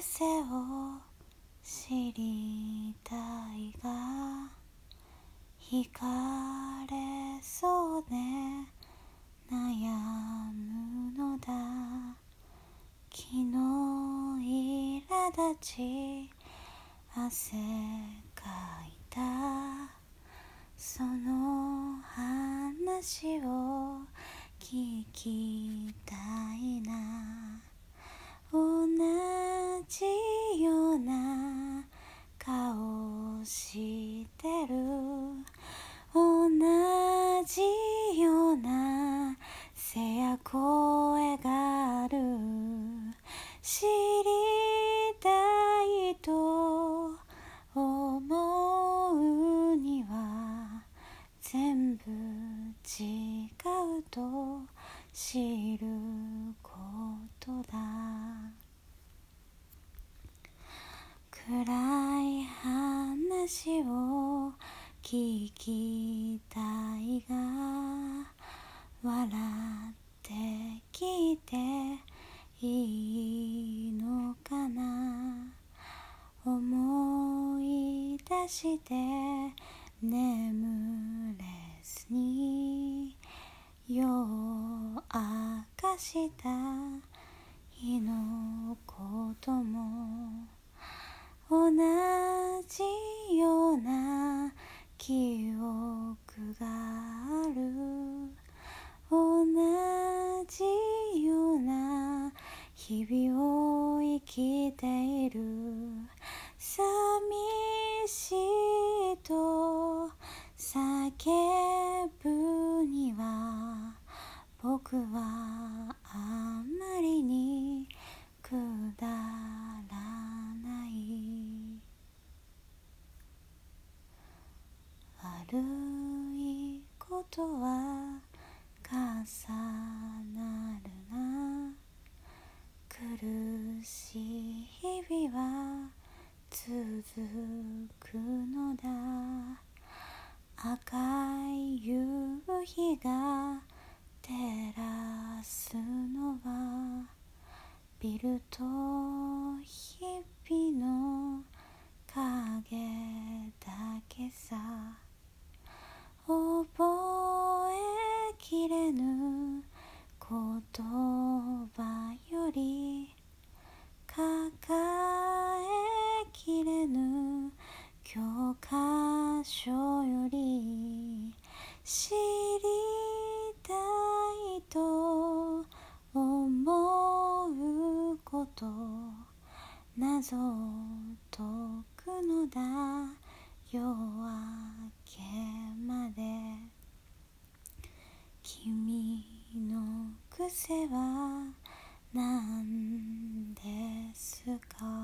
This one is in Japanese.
癖を知りたいが惹かれそうで悩むのだ。昨日苛立ち汗かいた。その話を聞きたいな。してる。同じような背や声がある。知りたいと思うには全部違うと知ることだ。暗聞きたいが笑って聞いていいのかな？思い出して眠れずに夜明かした日のことも記憶がある。同じような日々を生きている。寂しい。とは重なるな苦しい日々は続くのだ。赤い夕日が照らすのは。ビルと日々の影だけさ覚えきれぬ言葉より抱えきれぬ教科書より知りたいと思うこと謎を解くのだ夜明けまで。君の癖は何ですか？